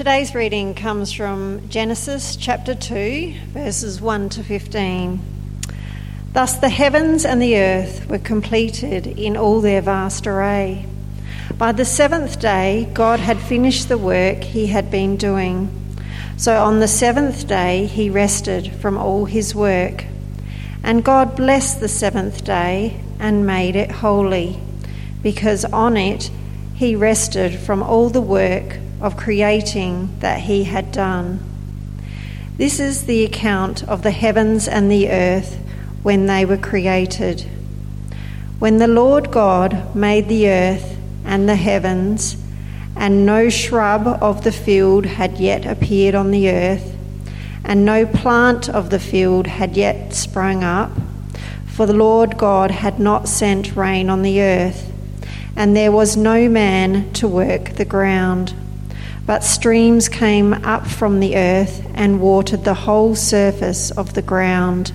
Today's reading comes from Genesis chapter 2, verses 1 to 15. Thus the heavens and the earth were completed in all their vast array. By the seventh day, God had finished the work he had been doing. So on the seventh day, he rested from all his work. And God blessed the seventh day and made it holy, because on it he rested from all the work of creating that he had done. This is the account of the heavens and the earth when they were created. When the Lord God made the earth and the heavens, and no shrub of the field had yet appeared on the earth, and no plant of the field had yet sprung up, for the Lord God had not sent rain on the earth, and there was no man to work the ground. But streams came up from the earth and watered the whole surface of the ground.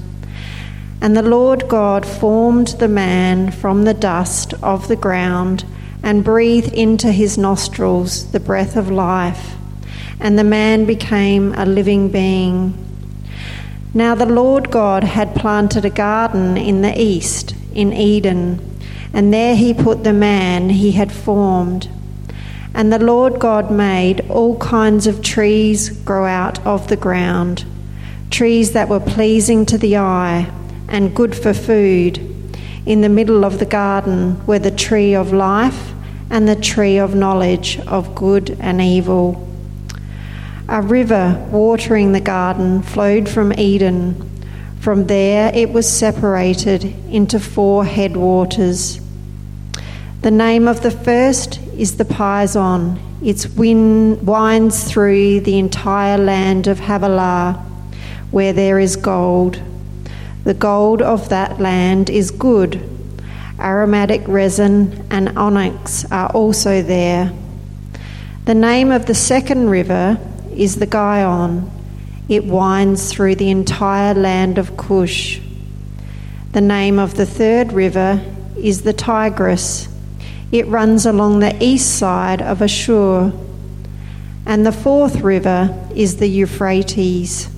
And the Lord God formed the man from the dust of the ground and breathed into his nostrils the breath of life, and the man became a living being. Now the Lord God had planted a garden in the east, in Eden, and there he put the man he had formed. And the Lord God made all kinds of trees grow out of the ground, trees that were pleasing to the eye and good for food. In the middle of the garden were the tree of life and the tree of knowledge of good and evil. A river watering the garden flowed from Eden. From there it was separated into four headwaters. The name of the first is the Pishon. It winds through the entire land of Havilah, where there is gold. The gold of that land is good. Aromatic resin and onyx are also there. The name of the second river is the Gihon. It winds through the entire land of Cush. The name of the third river is the Tigris. It runs along the east side of Ashur. And the fourth river is the Euphrates.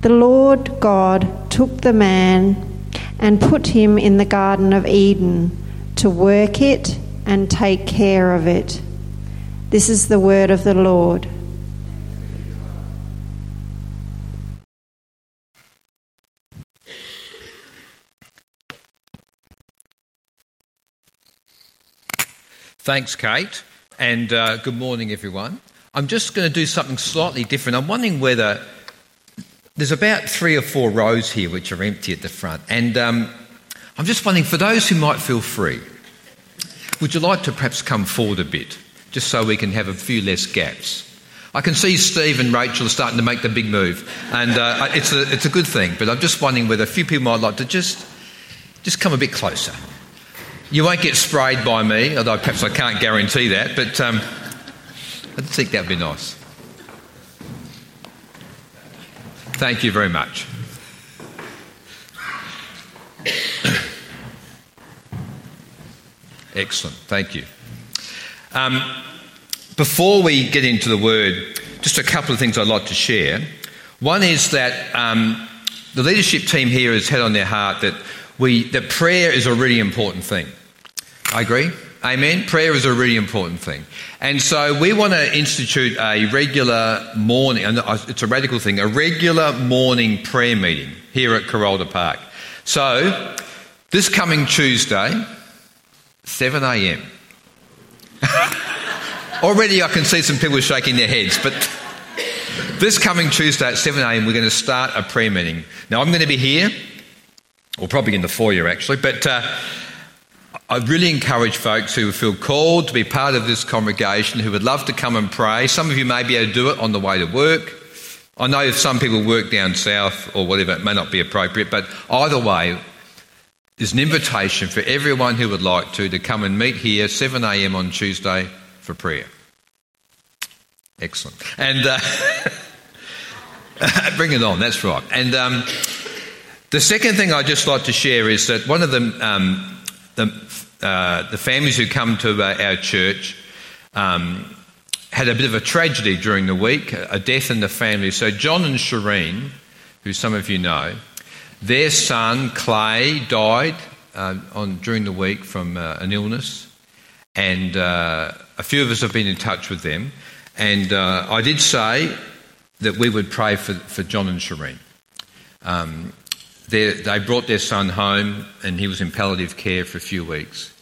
The Lord God took the man and put him in the Garden of Eden to work it and take care of it. This is the word of the Lord. Thanks, Kate, and uh, good morning, everyone. I'm just going to do something slightly different. I'm wondering whether there's about three or four rows here which are empty at the front, and um, I'm just wondering for those who might feel free, would you like to perhaps come forward a bit, just so we can have a few less gaps? I can see Steve and Rachel starting to make the big move, and uh, it's, a, it's a good thing, but I'm just wondering whether a few people might like to just, just come a bit closer. You won't get sprayed by me, although perhaps I can't guarantee that, but um, I think that would be nice. Thank you very much. Excellent, thank you. Um, before we get into the word, just a couple of things I'd like to share. One is that um, the leadership team here has had on their heart that we that prayer is a really important thing. I agree. Amen. Prayer is a really important thing. And so we want to institute a regular morning, and it's a radical thing, a regular morning prayer meeting here at Corolda Park. So this coming Tuesday, 7 a.m. Already I can see some people shaking their heads, but this coming Tuesday at 7 a.m. we're going to start a prayer meeting. Now I'm going to be here, or probably in the foyer actually, but. Uh, I really encourage folks who feel called to be part of this congregation, who would love to come and pray. Some of you may be able to do it on the way to work. I know if some people work down south or whatever, it may not be appropriate, but either way, there's an invitation for everyone who would like to to come and meet here 7am on Tuesday for prayer. Excellent. And uh, bring it on, that's right. And um, the second thing I'd just like to share is that one of the, um, the uh, the families who come to uh, our church um, had a bit of a tragedy during the week, a death in the family. So, John and Shireen, who some of you know, their son Clay died uh, on, during the week from uh, an illness, and uh, a few of us have been in touch with them. And I did say that we would pray for, for John and Shireen. Um, they brought their son home, and he was in palliative care for a few weeks.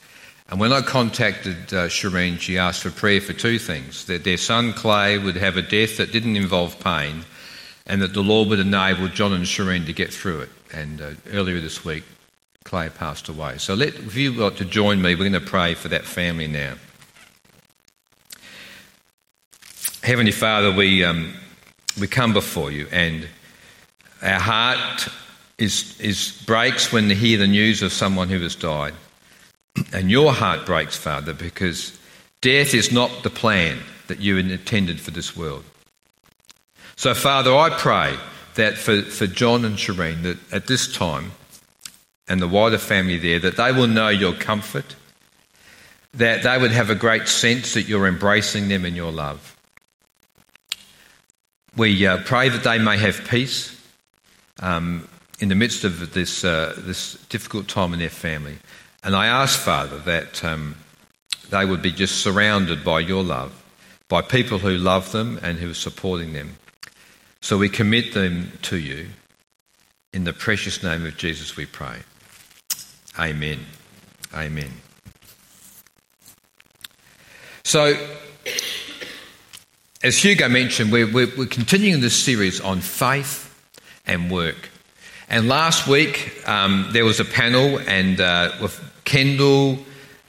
And when I contacted uh, Shireen, she asked for prayer for two things that their son Clay would have a death that didn't involve pain, and that the Lord would enable John and Shireen to get through it. And uh, earlier this week, Clay passed away. So let, if you want to join me, we're going to pray for that family now. Heavenly Father, we, um, we come before you, and our heart is, is breaks when we hear the news of someone who has died. And your heart breaks, Father, because death is not the plan that you intended for this world. So, Father, I pray that for, for John and Shireen, that at this time, and the wider family there, that they will know your comfort, that they would have a great sense that you're embracing them in your love. We uh, pray that they may have peace um, in the midst of this, uh, this difficult time in their family. And I ask, Father, that um, they would be just surrounded by your love, by people who love them and who are supporting them. So we commit them to you. In the precious name of Jesus, we pray. Amen. Amen. So, as Hugo mentioned, we're, we're, we're continuing this series on faith and work. And last week um, there was a panel and uh, with Kendall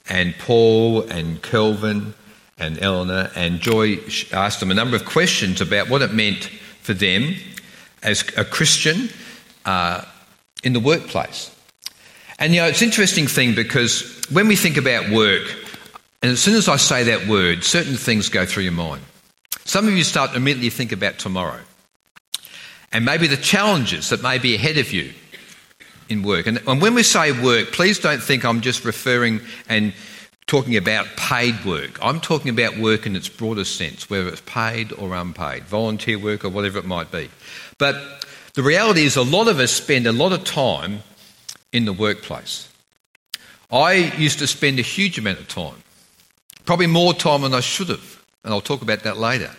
and Paul and Kelvin and Eleanor and Joy asked them a number of questions about what it meant for them as a Christian uh, in the workplace. And you know, it's an interesting thing because when we think about work, and as soon as I say that word, certain things go through your mind. Some of you start to immediately think about tomorrow and maybe the challenges that may be ahead of you in work. And, when we say work, please don't think I'm just referring and talking about paid work. I'm talking about work in its broadest sense, whether it's paid or unpaid, volunteer work or whatever it might be. But the reality is, a lot of us spend a lot of time in the workplace. I used to spend a huge amount of time, probably more time than I should have, and I'll talk about that later.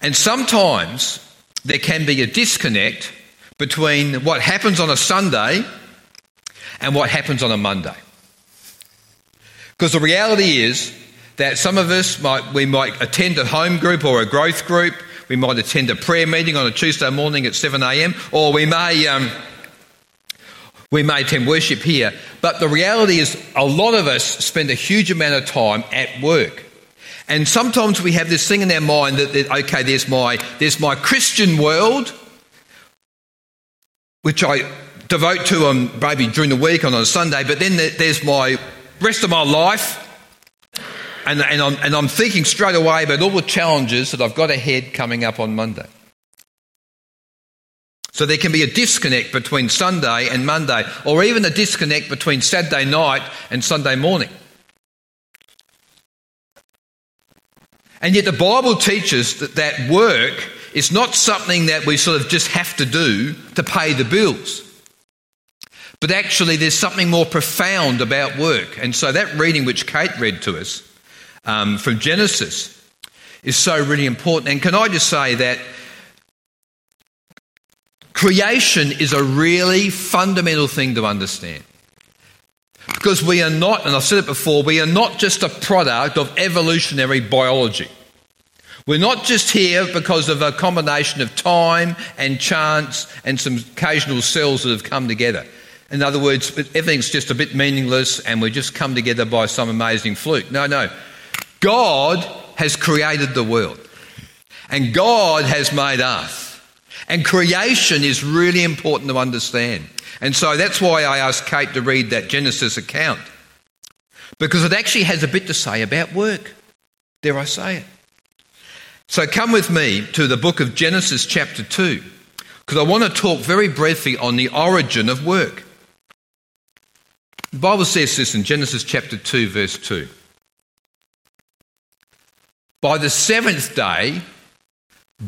And sometimes there can be a disconnect between what happens on a Sunday and what happens on a Monday. Because the reality is that some of us might, we might attend a home group or a growth group, we might attend a prayer meeting on a Tuesday morning at 7am, or we may, um, we may attend worship here. But the reality is, a lot of us spend a huge amount of time at work. And sometimes we have this thing in our mind that, that, okay, there's my, there's my Christian world, which I devote to on maybe during the week on a Sunday, but then there's my rest of my life. And, and, I'm, and I'm thinking straight away about all the challenges that I've got ahead coming up on Monday. So there can be a disconnect between Sunday and Monday, or even a disconnect between Saturday night and Sunday morning. And yet the Bible teaches that that work is not something that we sort of just have to do to pay the bills. But actually, there's something more profound about work. And so that reading which Kate read to us um, from Genesis is so really important. And can I just say that creation is a really fundamental thing to understand. Because we are not, and I've said it before, we are not just a product of evolutionary biology. We're not just here because of a combination of time and chance and some occasional cells that have come together. In other words, everything's just a bit meaningless and we just come together by some amazing fluke. No, no. God has created the world and God has made us. And creation is really important to understand. And so that's why I asked Kate to read that Genesis account. Because it actually has a bit to say about work. Dare I say it? So come with me to the book of Genesis, chapter 2, because I want to talk very briefly on the origin of work. The Bible says this in Genesis chapter 2, verse 2. by the seventh day,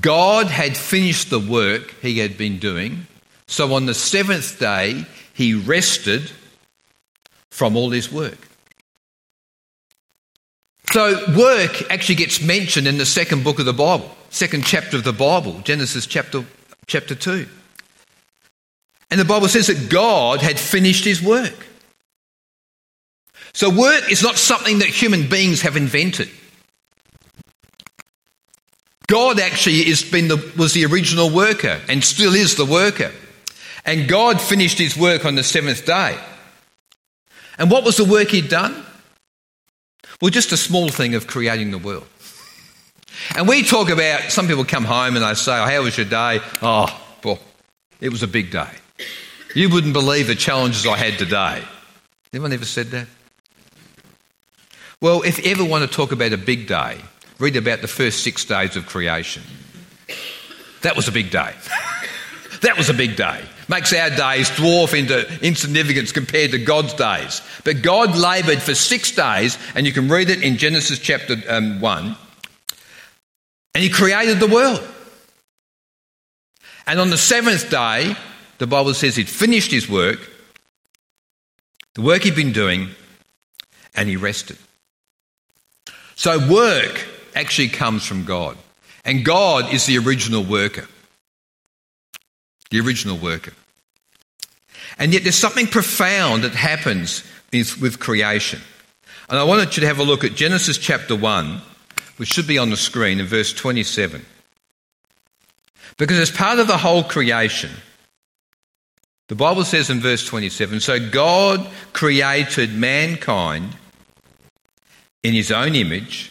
God had finished the work he had been doing. So on the seventh day, he rested from all his work. So, work actually gets mentioned in the second book of the Bible, second chapter of the Bible, Genesis chapter, chapter 2. And the Bible says that God had finished his work. So, work is not something that human beings have invented. God actually has been the, was the original worker and still is the worker. And God finished his work on the seventh day. And what was the work he'd done? Well, just a small thing of creating the world. And we talk about, some people come home and they say, oh, How was your day? Oh, well, it was a big day. You wouldn't believe the challenges I had today. Anyone ever said that? Well, if you ever want to talk about a big day, read about the first six days of creation. That was a big day. that was a big day. Makes our days dwarf into insignificance compared to God's days. But God laboured for six days, and you can read it in Genesis chapter um, 1, and He created the world. And on the seventh day, the Bible says He'd finished His work, the work He'd been doing, and He rested. So, work actually comes from God. And God is the original worker. The original worker. And yet there's something profound that happens with creation. And I wanted you to have a look at Genesis chapter 1, which should be on the screen in verse 27. Because as part of the whole creation, the Bible says in verse 27 So God created mankind in his own image.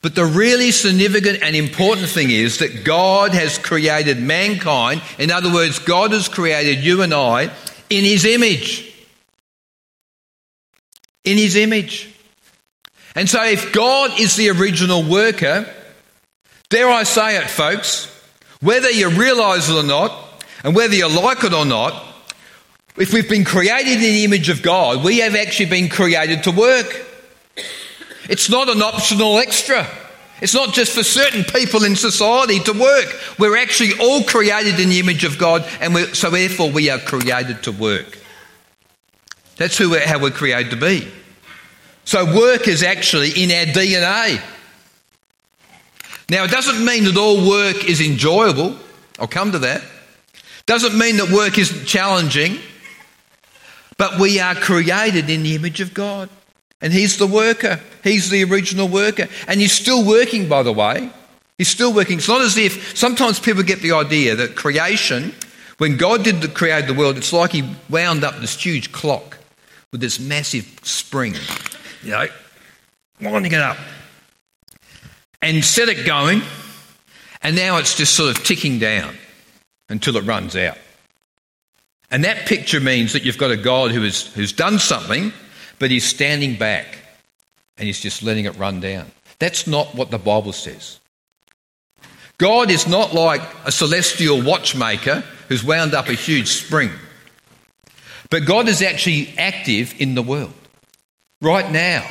But the really significant and important thing is that God has created mankind. In other words, God has created you and I in His image. In His image. And so, if God is the original worker, dare I say it, folks, whether you realise it or not, and whether you like it or not, if we've been created in the image of God, we have actually been created to work. It's not an optional extra. It's not just for certain people in society to work. We're actually all created in the image of God, and so therefore we are created to work. That's who we're, how we're created to be. So work is actually in our DNA. Now, it doesn't mean that all work is enjoyable. I'll come to that. Doesn't mean that work isn't challenging. But we are created in the image of God. And he's the worker. He's the original worker. And he's still working, by the way. He's still working. It's not as if sometimes people get the idea that creation, when God did the, create the world, it's like he wound up this huge clock with this massive spring, you know, winding it up and set it going. And now it's just sort of ticking down until it runs out. And that picture means that you've got a God who has, who's done something but he's standing back and he's just letting it run down. That's not what the Bible says. God is not like a celestial watchmaker who's wound up a huge spring. But God is actually active in the world right now.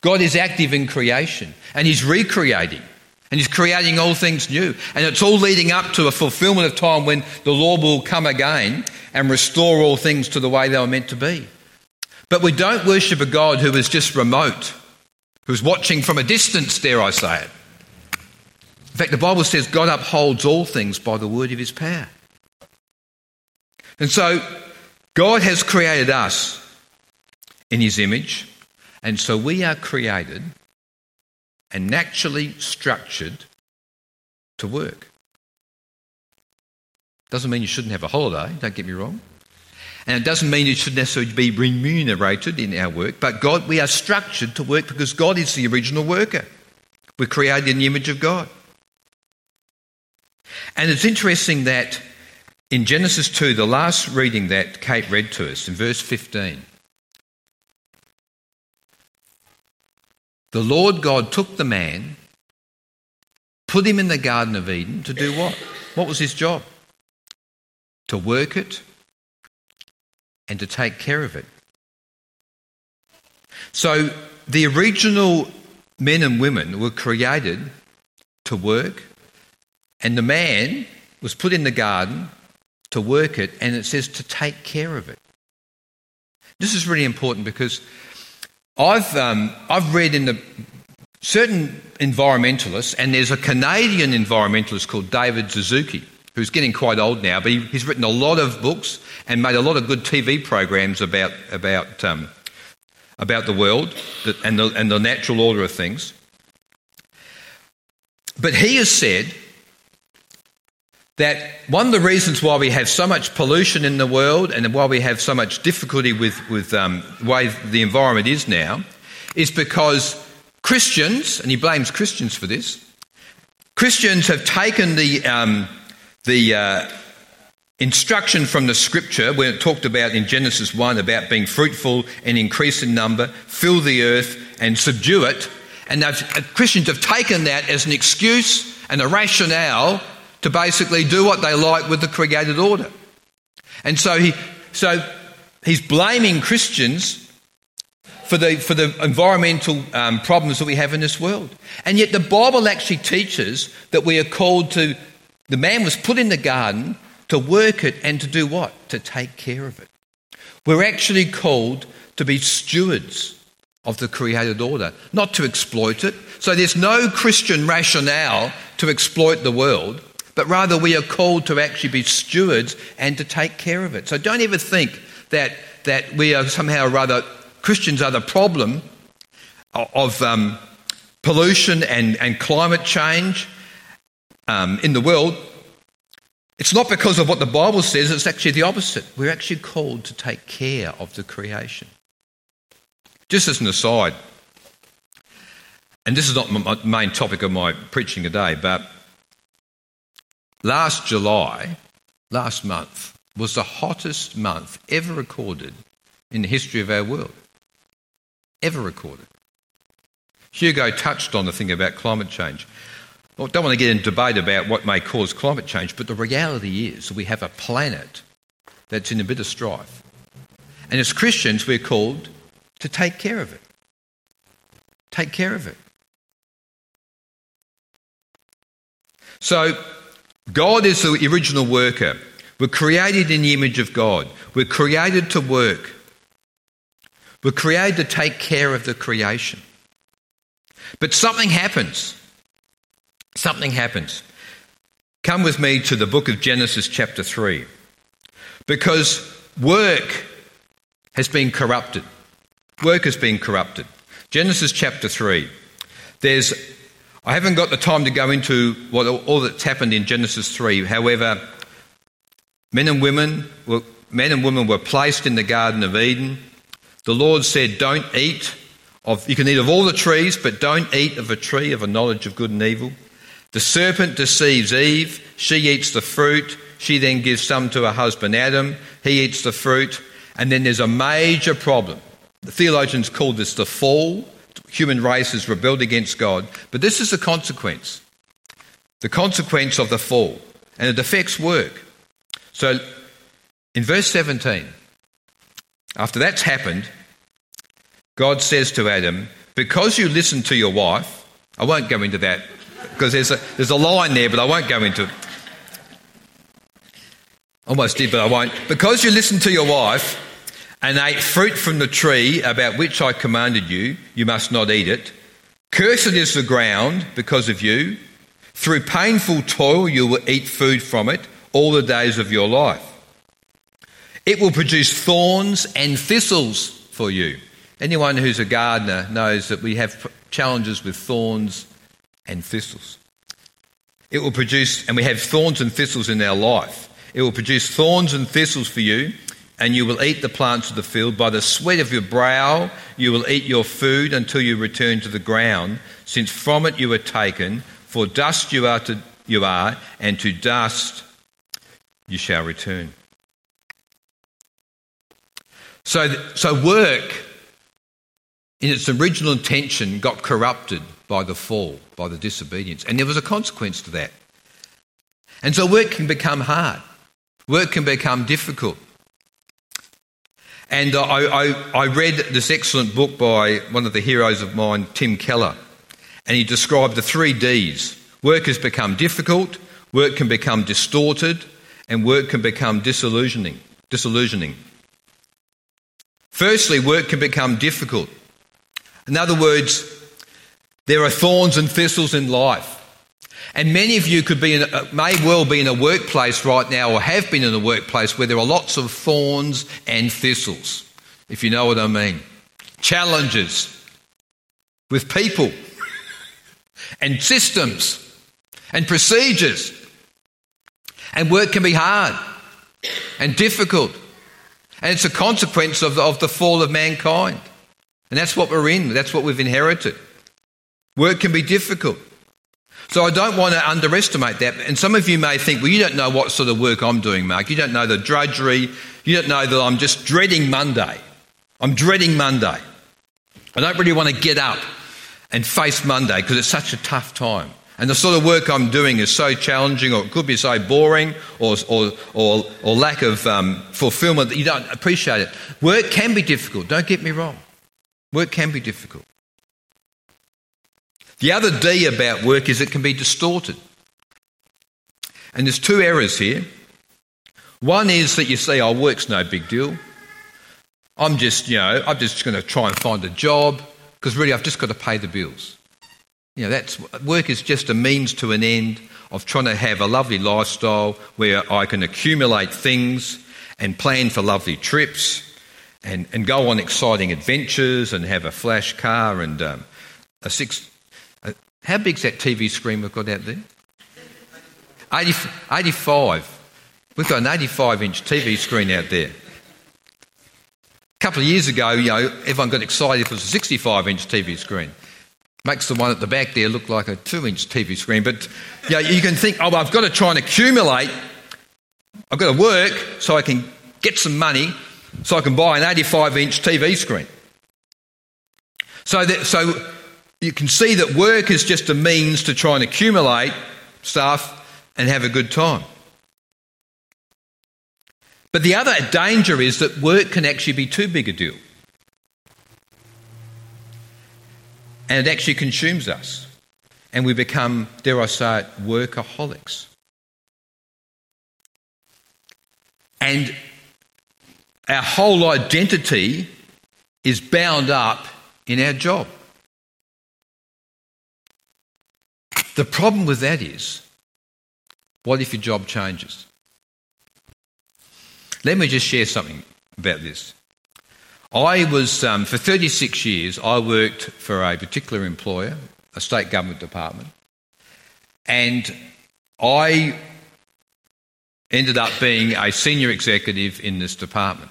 God is active in creation and He's recreating and He's creating all things new. And it's all leading up to a fulfillment of time when the Lord will come again and restore all things to the way they were meant to be. But we don't worship a God who is just remote, who's watching from a distance, dare I say it. In fact, the Bible says God upholds all things by the word of his power. And so, God has created us in his image, and so we are created and naturally structured to work. Doesn't mean you shouldn't have a holiday, don't get me wrong. And it doesn't mean it should necessarily be remunerated in our work, but God, we are structured to work because God is the original worker. We're created in the image of God. And it's interesting that in Genesis 2, the last reading that Kate read to us, in verse 15, the Lord God took the man, put him in the Garden of Eden to do what? What was his job? To work it and to take care of it. So the original men and women were created to work, and the man was put in the garden to work it, and it says to take care of it. This is really important because I've, um, I've read in the certain environmentalists, and there's a Canadian environmentalist called David Suzuki, who's getting quite old now, but he, he's written a lot of books and made a lot of good TV programs about, about, um, about the world and the, and the natural order of things. But he has said that one of the reasons why we have so much pollution in the world and why we have so much difficulty with, with um, the way the environment is now is because Christians, and he blames Christians for this, Christians have taken the, um, the uh, instruction from the scripture when it talked about in Genesis 1 about being fruitful and increase in number, fill the earth and subdue it. And uh, Christians have taken that as an excuse and a rationale to basically do what they like with the created order. And so, he, so he's blaming Christians for the, for the environmental um, problems that we have in this world. And yet the Bible actually teaches that we are called to, the man was put in the garden to work it and to do what? To take care of it. We're actually called to be stewards of the created order, not to exploit it. So there's no Christian rationale to exploit the world but rather we are called to actually be stewards and to take care of it. So don't ever think that, that we are somehow rather, Christians are the problem of um, pollution and, and climate change um, in the world. It's not because of what the Bible says, it's actually the opposite. We're actually called to take care of the creation. Just as an aside, and this is not my main topic of my preaching today, but Last July, last month, was the hottest month ever recorded in the history of our world. Ever recorded. Hugo touched on the thing about climate change. I don't want to get in debate about what may cause climate change, but the reality is we have a planet that's in a bit of strife. And as Christians, we're called to take care of it. Take care of it. So, God is the original worker. We're created in the image of God. We're created to work. We're created to take care of the creation. But something happens. Something happens. Come with me to the book of Genesis, chapter 3. Because work has been corrupted. Work has been corrupted. Genesis chapter 3. There's I haven't got the time to go into what all that's happened in Genesis 3. However, men and women were, men and women were placed in the Garden of Eden. The Lord said, Don't eat of, you can eat of all the trees, but don't eat of a tree of a knowledge of good and evil. The serpent deceives Eve. She eats the fruit. She then gives some to her husband Adam. He eats the fruit. And then there's a major problem. The theologians call this the fall human race has rebelled against God. But this is the consequence the consequence of the fall, and it affects work. So in verse 17, after that's happened, God says to Adam, Because you listened to your wife, I won't go into that because there's a, there's a line there, but I won't go into it. Almost did, but I won't. Because you listened to your wife and ate fruit from the tree about which I commanded you, you must not eat it. Cursed is the ground because of you. Through painful toil, you will eat food from it all the days of your life. It will produce thorns and thistles for you. Anyone who's a gardener knows that we have challenges with thorns and thistles. It will produce, and we have thorns and thistles in our life. It will produce thorns and thistles for you and you will eat the plants of the field. By the sweat of your brow you will eat your food until you return to the ground, since from it you were taken, for dust you are, to, you are and to dust you shall return. So, so work, in its original intention, got corrupted by the fall, by the disobedience. And there was a consequence to that. And so work can become hard, work can become difficult. And uh, I, I, I, read this excellent book by one of the heroes of mine, Tim Keller, and he described the three D's. Work has become difficult, work can become distorted, and work can become disillusioning. disillusioning. Firstly, work can become difficult. In other words, there are thorns and thistles in life. And many of you could be in, uh, may well be in a workplace right now or have been in a workplace where there are lots of thorns and thistles, if you know what I mean. Challenges with people and systems and procedures. And work can be hard and difficult. And it's a consequence of the, of the fall of mankind. And that's what we're in, that's what we've inherited. Work can be difficult. So I don't want to underestimate that. And some of you may think, well, you don't know what sort of work I'm doing, Mark. You don't know the drudgery. You don't know that I'm just dreading Monday. I'm dreading Monday. I don't really want to get up and face Monday because it's such a tough time. And the sort of work I'm doing is so challenging, or it could be so boring, or, or, or, or lack of um, fulfillment that you don't appreciate it. Work can be difficult, don't get me wrong. Work can be difficult. The other D about work is it can be distorted. And there's two errors here. One is that you say, oh, work's no big deal. I'm just, you know, I'm just going to try and find a job because really I've just got to pay the bills. You know, that's, work is just a means to an end of trying to have a lovely lifestyle where I can accumulate things and plan for lovely trips and, and go on exciting adventures and have a flash car and um, a six, how big's that TV screen we've got out there? 80, 85. We've got an 85 inch TV screen out there. A couple of years ago, you know, everyone got excited if it was a 65 inch TV screen. Makes the one at the back there look like a two inch TV screen. But you, know, you can think, oh, I've got to try and accumulate. I've got to work so I can get some money so I can buy an 85 inch TV screen. So, that, so you can see that work is just a means to try and accumulate stuff and have a good time. But the other danger is that work can actually be too big a deal. And it actually consumes us. And we become, dare I say it, workaholics. And our whole identity is bound up in our job. The problem with that is, what if your job changes? Let me just share something about this. I was, um, for 36 years, I worked for a particular employer, a state government department, and I ended up being a senior executive in this department.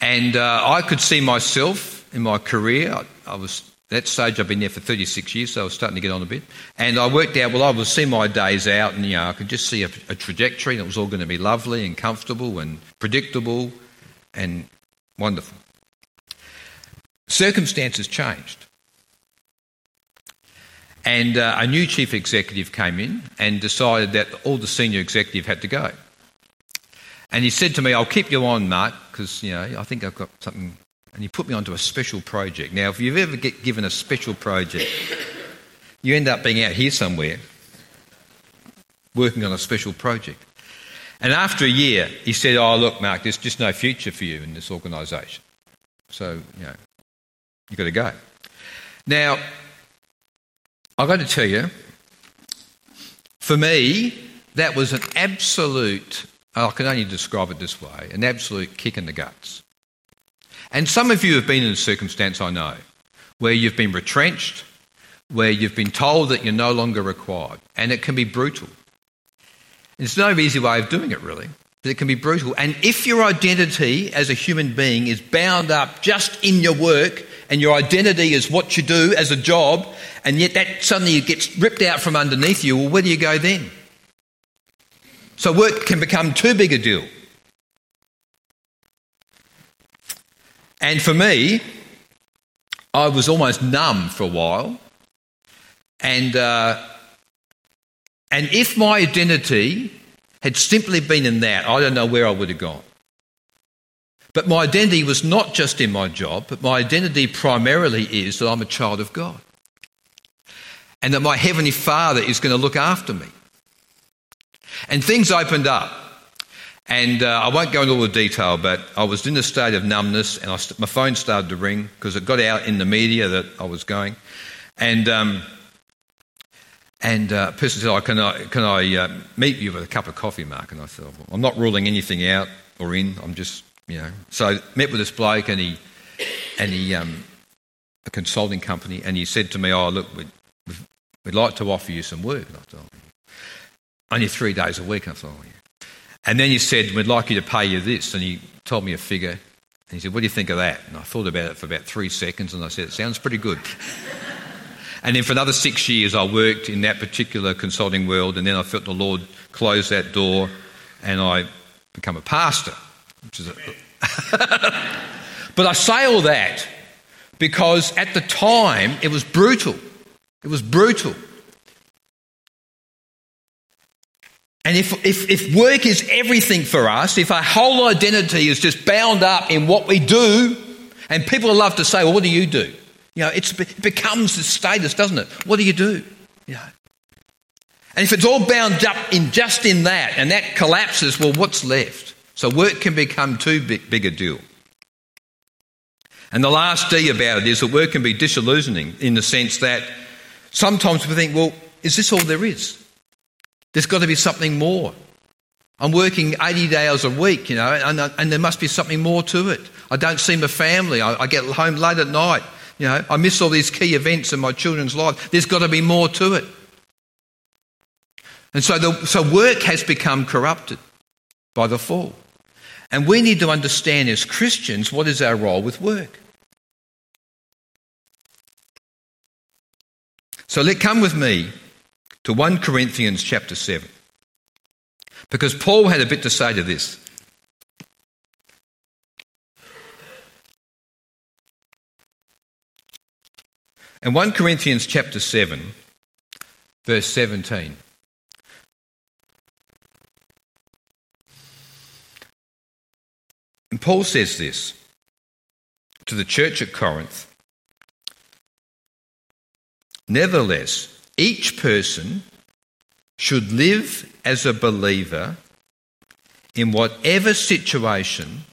And uh, I could see myself in my career, I, I was that stage, I've been there for 36 years, so I was starting to get on a bit. And I worked out, well, I would see my days out, and you know, I could just see a, a trajectory, and it was all going to be lovely and comfortable and predictable and wonderful. Circumstances changed. And uh, a new chief executive came in and decided that all the senior executive had to go. And he said to me, I'll keep you on, Mark, because you know, I think I've got something and he put me onto a special project. Now, if you've ever get given a special project, you end up being out here somewhere working on a special project. And after a year, he said, Oh, look, Mark, there's just no future for you in this organisation. So, you know, you've got to go. Now, I've got to tell you, for me, that was an absolute, I can only describe it this way, an absolute kick in the guts. And some of you have been in a circumstance, I know, where you've been retrenched, where you've been told that you're no longer required, and it can be brutal. There's no easy way of doing it, really, but it can be brutal. And if your identity as a human being is bound up just in your work, and your identity is what you do as a job, and yet that suddenly gets ripped out from underneath you, well, where do you go then? So work can become too big a deal. And for me, I was almost numb for a while. And, uh, and if my identity had simply been in that, I don't know where I would have gone. But my identity was not just in my job, but my identity primarily is that I'm a child of God. And that my Heavenly Father is going to look after me. And things opened up. And uh, I won't go into all the detail, but I was in a state of numbness, and st- my phone started to ring because it got out in the media that I was going. And um, and uh, a person said, oh, "Can I can I uh, meet you with a cup of coffee, Mark?" And I said, well, "I'm not ruling anything out or in. I'm just you know." So I met with this bloke, and he and he um, a consulting company, and he said to me, "Oh, look, we'd, we'd like to offer you some work." And I thought, "Only three days a week." And I thought, oh, yeah. And then he said, We'd like you to pay you this. And he told me a figure. And he said, What do you think of that? And I thought about it for about three seconds and I said, It sounds pretty good. and then for another six years, I worked in that particular consulting world. And then I felt the Lord close that door and I become a pastor. Which is a but I say all that because at the time it was brutal. It was brutal. And if, if, if work is everything for us, if our whole identity is just bound up in what we do, and people love to say, well, what do you do? You know, it becomes the status, doesn't it? What do you do? You know. And if it's all bound up in just in that, and that collapses, well, what's left? So work can become too big, big a deal. And the last D about it is that work can be disillusioning in the sense that sometimes we think, well, is this all there is? There's got to be something more. I'm working 80 hours a week, you know, and, uh, and there must be something more to it. I don't see my family. I, I get home late at night. You know, I miss all these key events in my children's life. There's got to be more to it. And so, the, so work has become corrupted by the fall. And we need to understand as Christians what is our role with work. So let come with me to 1 Corinthians chapter 7. Because Paul had a bit to say to this. In 1 Corinthians chapter 7, verse 17. And Paul says this to the church at Corinth Nevertheless, each person should live as a believer in whatever situation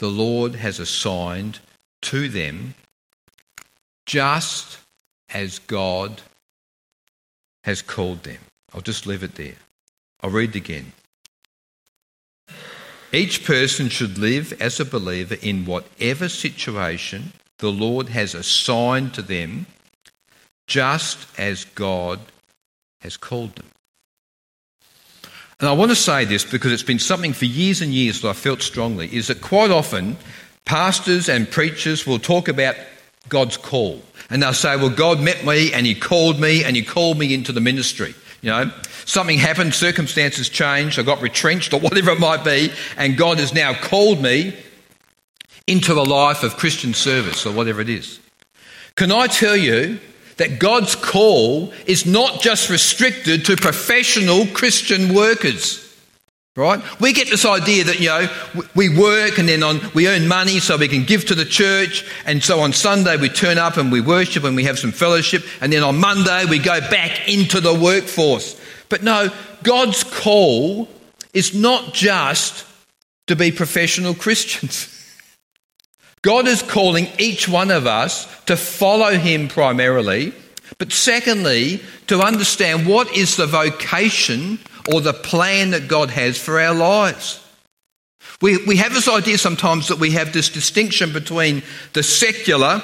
the Lord has assigned to them, just as God has called them. I'll just leave it there. I'll read it again. Each person should live as a believer in whatever situation the Lord has assigned to them just as God has called them. And I want to say this because it's been something for years and years that I felt strongly is that quite often pastors and preachers will talk about God's call. And they'll say, Well, God met me and He called me and He called me into the ministry. You know, something happened, circumstances changed, I got retrenched or whatever it might be, and God has now called me into a life of Christian service or whatever it is. Can I tell you that God's call is not just restricted to professional Christian workers. Right? We get this idea that, you know, we work and then on, we earn money so we can give to the church. And so on Sunday we turn up and we worship and we have some fellowship. And then on Monday we go back into the workforce. But no, God's call is not just to be professional Christians. God is calling each one of us to follow Him primarily, but secondly, to understand what is the vocation or the plan that God has for our lives. We, we have this idea sometimes that we have this distinction between the secular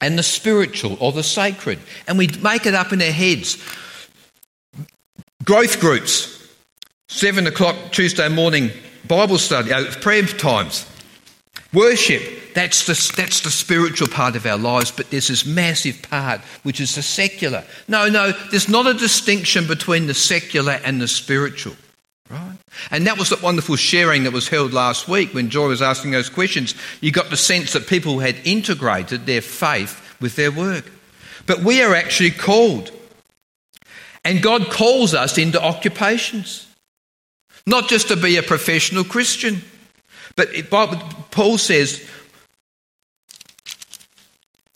and the spiritual or the sacred, and we make it up in our heads. Growth groups, seven o'clock Tuesday morning Bible study, uh, prayer times, worship, that's the, that's the spiritual part of our lives, but there's this massive part which is the secular. No, no, there's not a distinction between the secular and the spiritual, right? And that was the wonderful sharing that was held last week when Joy was asking those questions. You got the sense that people had integrated their faith with their work. But we are actually called. And God calls us into occupations. Not just to be a professional Christian, but Paul says,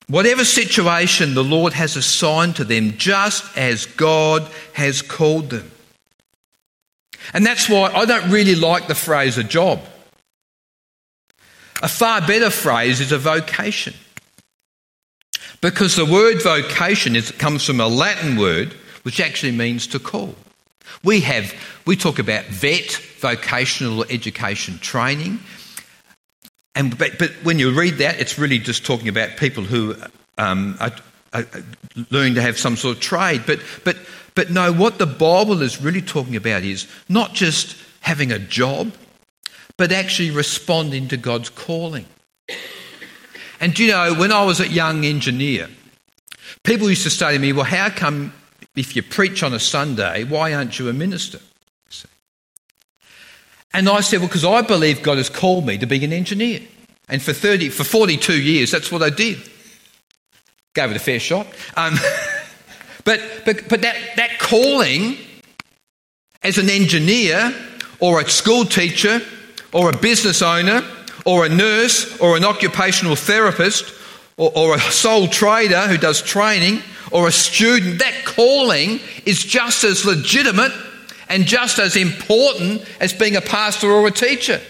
whatever situation the Lord has assigned to them, just as God has called them. And that's why I don't really like the phrase a job. A far better phrase is a vocation. Because the word vocation is, comes from a Latin word which actually means to call. We have, we talk about vet, vocational education training. And, but, but when you read that, it's really just talking about people who um, are, are learning to have some sort of trade. But, but, but no, what the Bible is really talking about is not just having a job, but actually responding to God's calling. And you know, when I was a young engineer, people used to say to me, Well, how come if you preach on a Sunday, why aren't you a minister? And I said, Well, because I believe God has called me to be an engineer. And for, 30, for 42 years, that's what I did. Gave it a fair shot. Um, but but, but that, that calling as an engineer or a school teacher or a business owner or a nurse or an occupational therapist or, or a sole trader who does training or a student, that calling is just as legitimate and just as important as being a pastor or a teacher.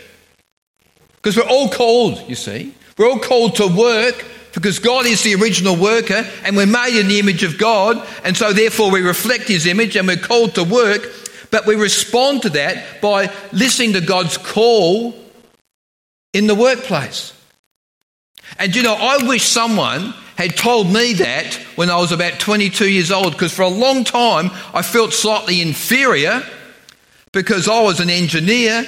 Because we're all called, you see. We're all called to work because God is the original worker and we're made in the image of God, and so therefore we reflect His image and we're called to work, but we respond to that by listening to God's call in the workplace. And you know, I wish someone had told me that when I was about 22 years old, because for a long time I felt slightly inferior because I was an engineer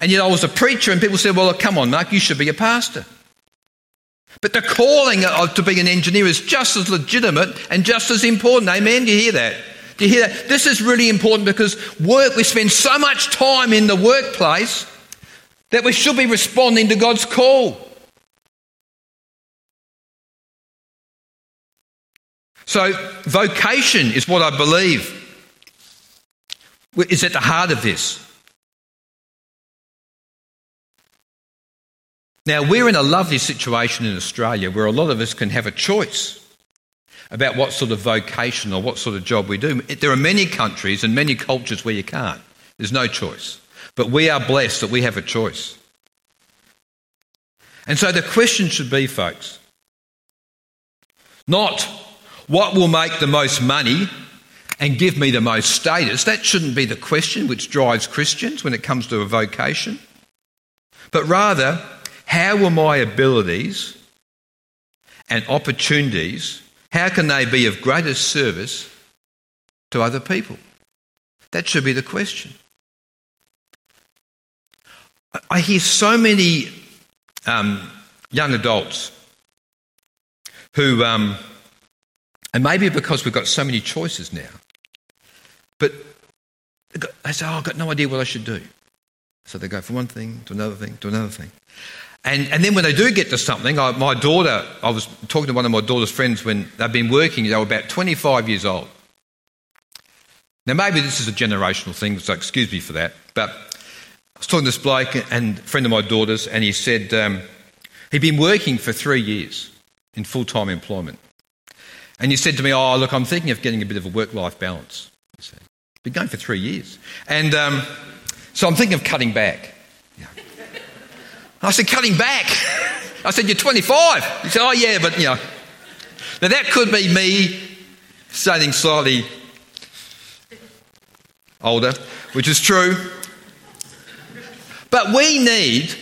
and yet I was a preacher, and people said, Well, come on, Mark, you should be a pastor. But the calling of, to be an engineer is just as legitimate and just as important. Amen? Do you hear that? Do you hear that? This is really important because work, we spend so much time in the workplace that we should be responding to God's call. So, vocation is what I believe is at the heart of this. Now, we're in a lovely situation in Australia where a lot of us can have a choice about what sort of vocation or what sort of job we do. There are many countries and many cultures where you can't. There's no choice. But we are blessed that we have a choice. And so the question should be, folks, not what will make the most money and give me the most status. That shouldn't be the question which drives Christians when it comes to a vocation. But rather, how will my abilities and opportunities, how can they be of greatest service to other people? That should be the question. I hear so many um, young adults who, um, and maybe because we've got so many choices now, but they say, oh, I've got no idea what I should do. So they go from one thing to another thing to another thing. And, and then when they do get to something, I, my daughter, I was talking to one of my daughter's friends when they've been working, they were about 25 years old. Now, maybe this is a generational thing, so excuse me for that, but I was talking to this bloke and a friend of my daughter's, and he said um, he'd been working for three years in full time employment. And you said to me, Oh, look, I'm thinking of getting a bit of a work life balance. Been going for three years. And um, so I'm thinking of cutting back. Yeah. I said, Cutting back? I said, You're 25. You said, Oh, yeah, but you know. Now that could be me saying slightly older, which is true. But we need,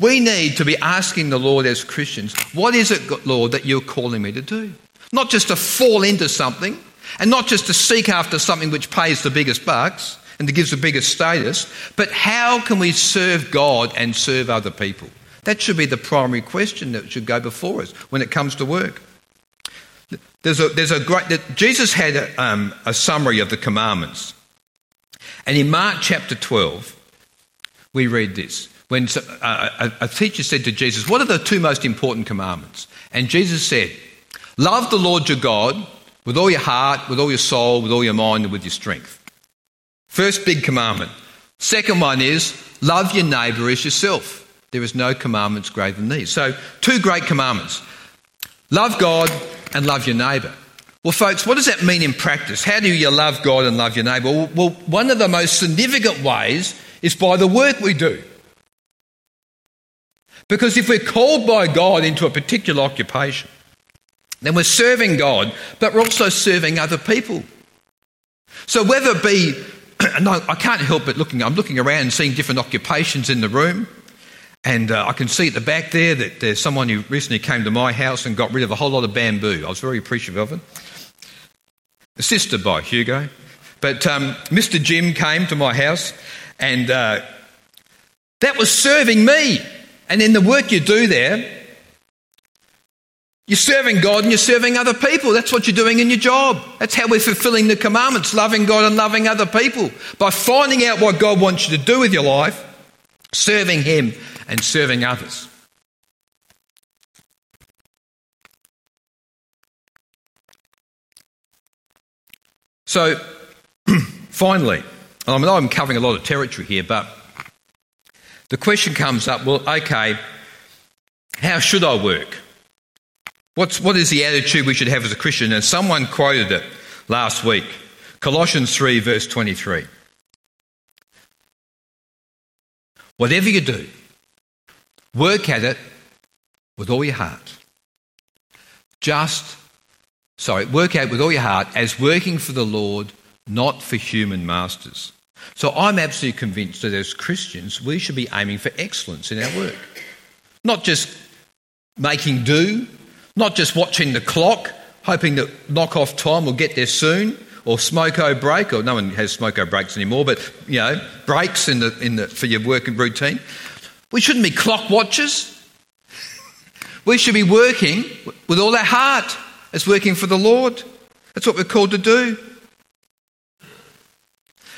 we need to be asking the Lord as Christians, what is it, Lord, that you're calling me to do? Not just to fall into something and not just to seek after something which pays the biggest bucks and that gives the biggest status, but how can we serve God and serve other people? That should be the primary question that should go before us when it comes to work. There's a, there's a great, Jesus had a, um, a summary of the commandments. And in Mark chapter 12, we read this. When uh, a teacher said to Jesus, What are the two most important commandments? And Jesus said, Love the Lord your God with all your heart, with all your soul, with all your mind, and with your strength. First big commandment. Second one is love your neighbour as yourself. There is no commandments greater than these. So, two great commandments love God and love your neighbour. Well, folks, what does that mean in practice? How do you love God and love your neighbour? Well, one of the most significant ways is by the work we do. Because if we're called by God into a particular occupation, then we're serving God, but we're also serving other people. So whether it be, no, I can't help but looking, I'm looking around and seeing different occupations in the room. And uh, I can see at the back there that there's someone who recently came to my house and got rid of a whole lot of bamboo. I was very appreciative of it. Assisted by Hugo. But um, Mr. Jim came to my house and uh, that was serving me. And in the work you do there, you're serving God and you're serving other people. That's what you're doing in your job. That's how we're fulfilling the commandments, loving God and loving other people. By finding out what God wants you to do with your life, serving Him and serving others. So, finally, I know I'm covering a lot of territory here, but the question comes up well, okay, how should I work? What's, what is the attitude we should have as a Christian? And someone quoted it last week Colossians 3, verse 23. Whatever you do, work at it with all your heart. Just, sorry, work at it with all your heart as working for the Lord, not for human masters. So I'm absolutely convinced that as Christians, we should be aiming for excellence in our work. Not just making do, not just watching the clock, hoping that knock off time will get there soon, or smoko break, or no one has smoko breaks anymore, but you know, breaks in the, in the, for your working routine. We shouldn't be clock watchers. We should be working with all our heart as working for the Lord. That's what we're called to do.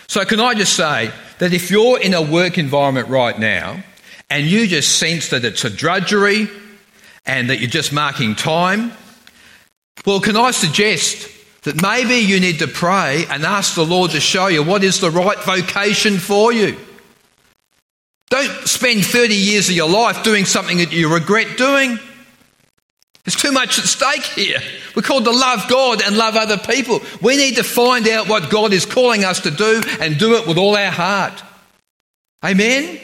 So, can I just say that if you're in a work environment right now and you just sense that it's a drudgery, and that you're just marking time, well, can I suggest that maybe you need to pray and ask the Lord to show you what is the right vocation for you? Don't spend 30 years of your life doing something that you regret doing. There's too much at stake here. We're called to love God and love other people. We need to find out what God is calling us to do and do it with all our heart. Amen?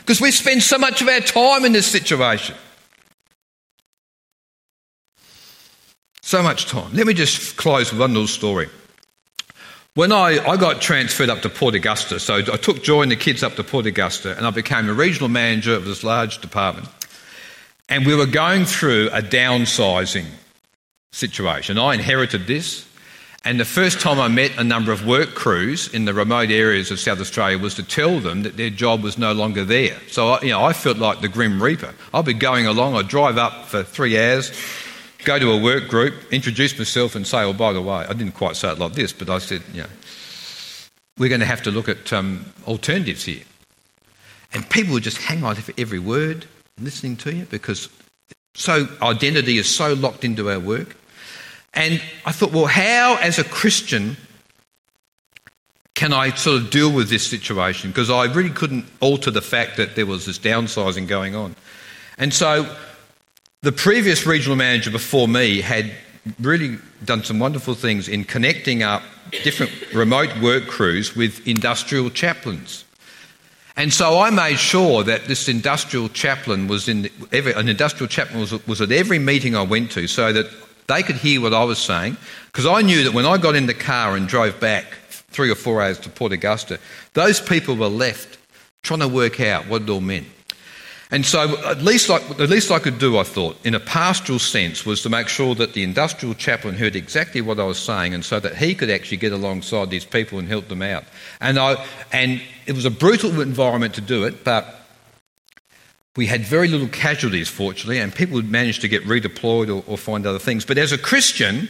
Because we spend so much of our time in this situation. So much time. Let me just close with one little story. When I, I got transferred up to Port Augusta, so I took Joy and the kids up to Port Augusta, and I became a regional manager of this large department. And we were going through a downsizing situation. I inherited this, and the first time I met a number of work crews in the remote areas of South Australia was to tell them that their job was no longer there. So I, you know, I felt like the Grim Reaper. I'd be going along, I'd drive up for three hours, go to a work group, introduce myself, and say, "Oh, by the way," I didn't quite say it like this, but I said, "You know, we're going to have to look at um, alternatives here." And people would just hang on for every word, listening to you, because so identity is so locked into our work. And I thought, well, how, as a Christian, can I sort of deal with this situation? Because I really couldn't alter the fact that there was this downsizing going on. And so the previous regional manager before me had really done some wonderful things in connecting up different remote work crews with industrial chaplains. And so I made sure that this industrial chaplain was in every, an industrial chaplain was, was at every meeting I went to so that they could hear what I was saying. Because I knew that when I got in the car and drove back three or four hours to Port Augusta, those people were left trying to work out what it all meant. And so, at least, I, the least I could do, I thought, in a pastoral sense, was to make sure that the industrial chaplain heard exactly what I was saying and so that he could actually get alongside these people and help them out. And, I, and it was a brutal environment to do it, but we had very little casualties, fortunately, and people managed to get redeployed or, or find other things. But as a Christian,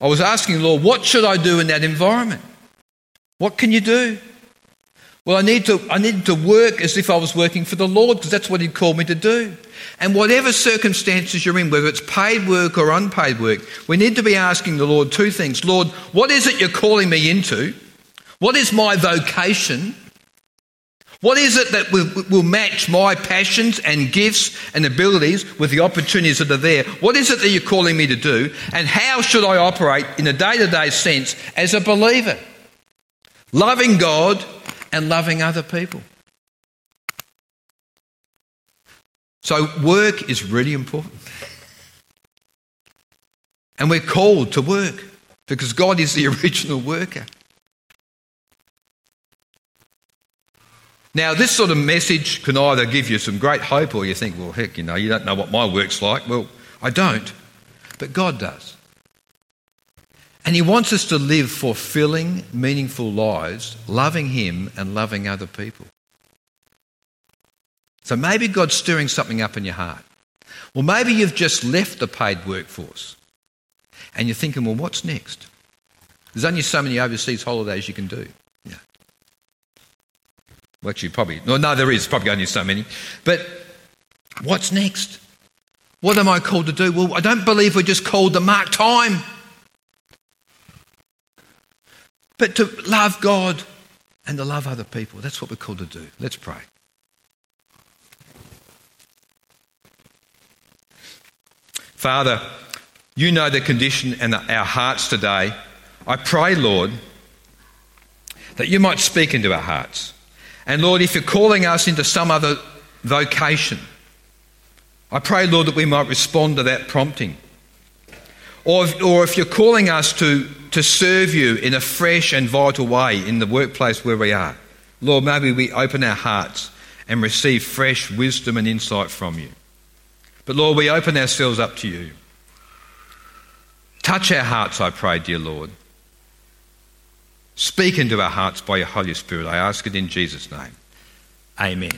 I was asking the Lord, what should I do in that environment? What can you do? Well, I need to, I need to work as if I was working for the Lord because that's what He'd called me to do. And whatever circumstances you're in, whether it's paid work or unpaid work, we need to be asking the Lord two things. Lord, what is it you're calling me into? What is my vocation? What is it that will, will, match my passions and gifts and abilities with the opportunities that are there? What is it that you're calling me to do? And how should I operate in a day to day sense as a believer? Loving God and loving other people. So, work is really important. And we're called to work because God is the original worker. Now, this sort of message can either give you some great hope or you think, well, heck, you know, you don't know what my work's like. Well, I don't, but God does. And He wants us to live fulfilling, meaningful lives, loving Him and loving other people. So maybe God's stirring something up in your heart. Well, maybe you've just left the paid workforce and you're thinking, well, what's next? There's only so many overseas holidays you can do. Well, actually, probably. No, no, there is probably only so many. But what's next? What am I called to do? Well, I don't believe we're just called to mark time, but to love God and to love other people. That's what we're called to do. Let's pray. Father, you know the condition and our hearts today. I pray, Lord, that you might speak into our hearts. And Lord, if you're calling us into some other vocation, I pray, Lord, that we might respond to that prompting. Or if, or if you're calling us to, to serve you in a fresh and vital way in the workplace where we are, Lord, maybe we open our hearts and receive fresh wisdom and insight from you. But Lord, we open ourselves up to you. Touch our hearts, I pray, dear Lord. Speak into our hearts by your Holy Spirit. I ask it in Jesus' name. Amen.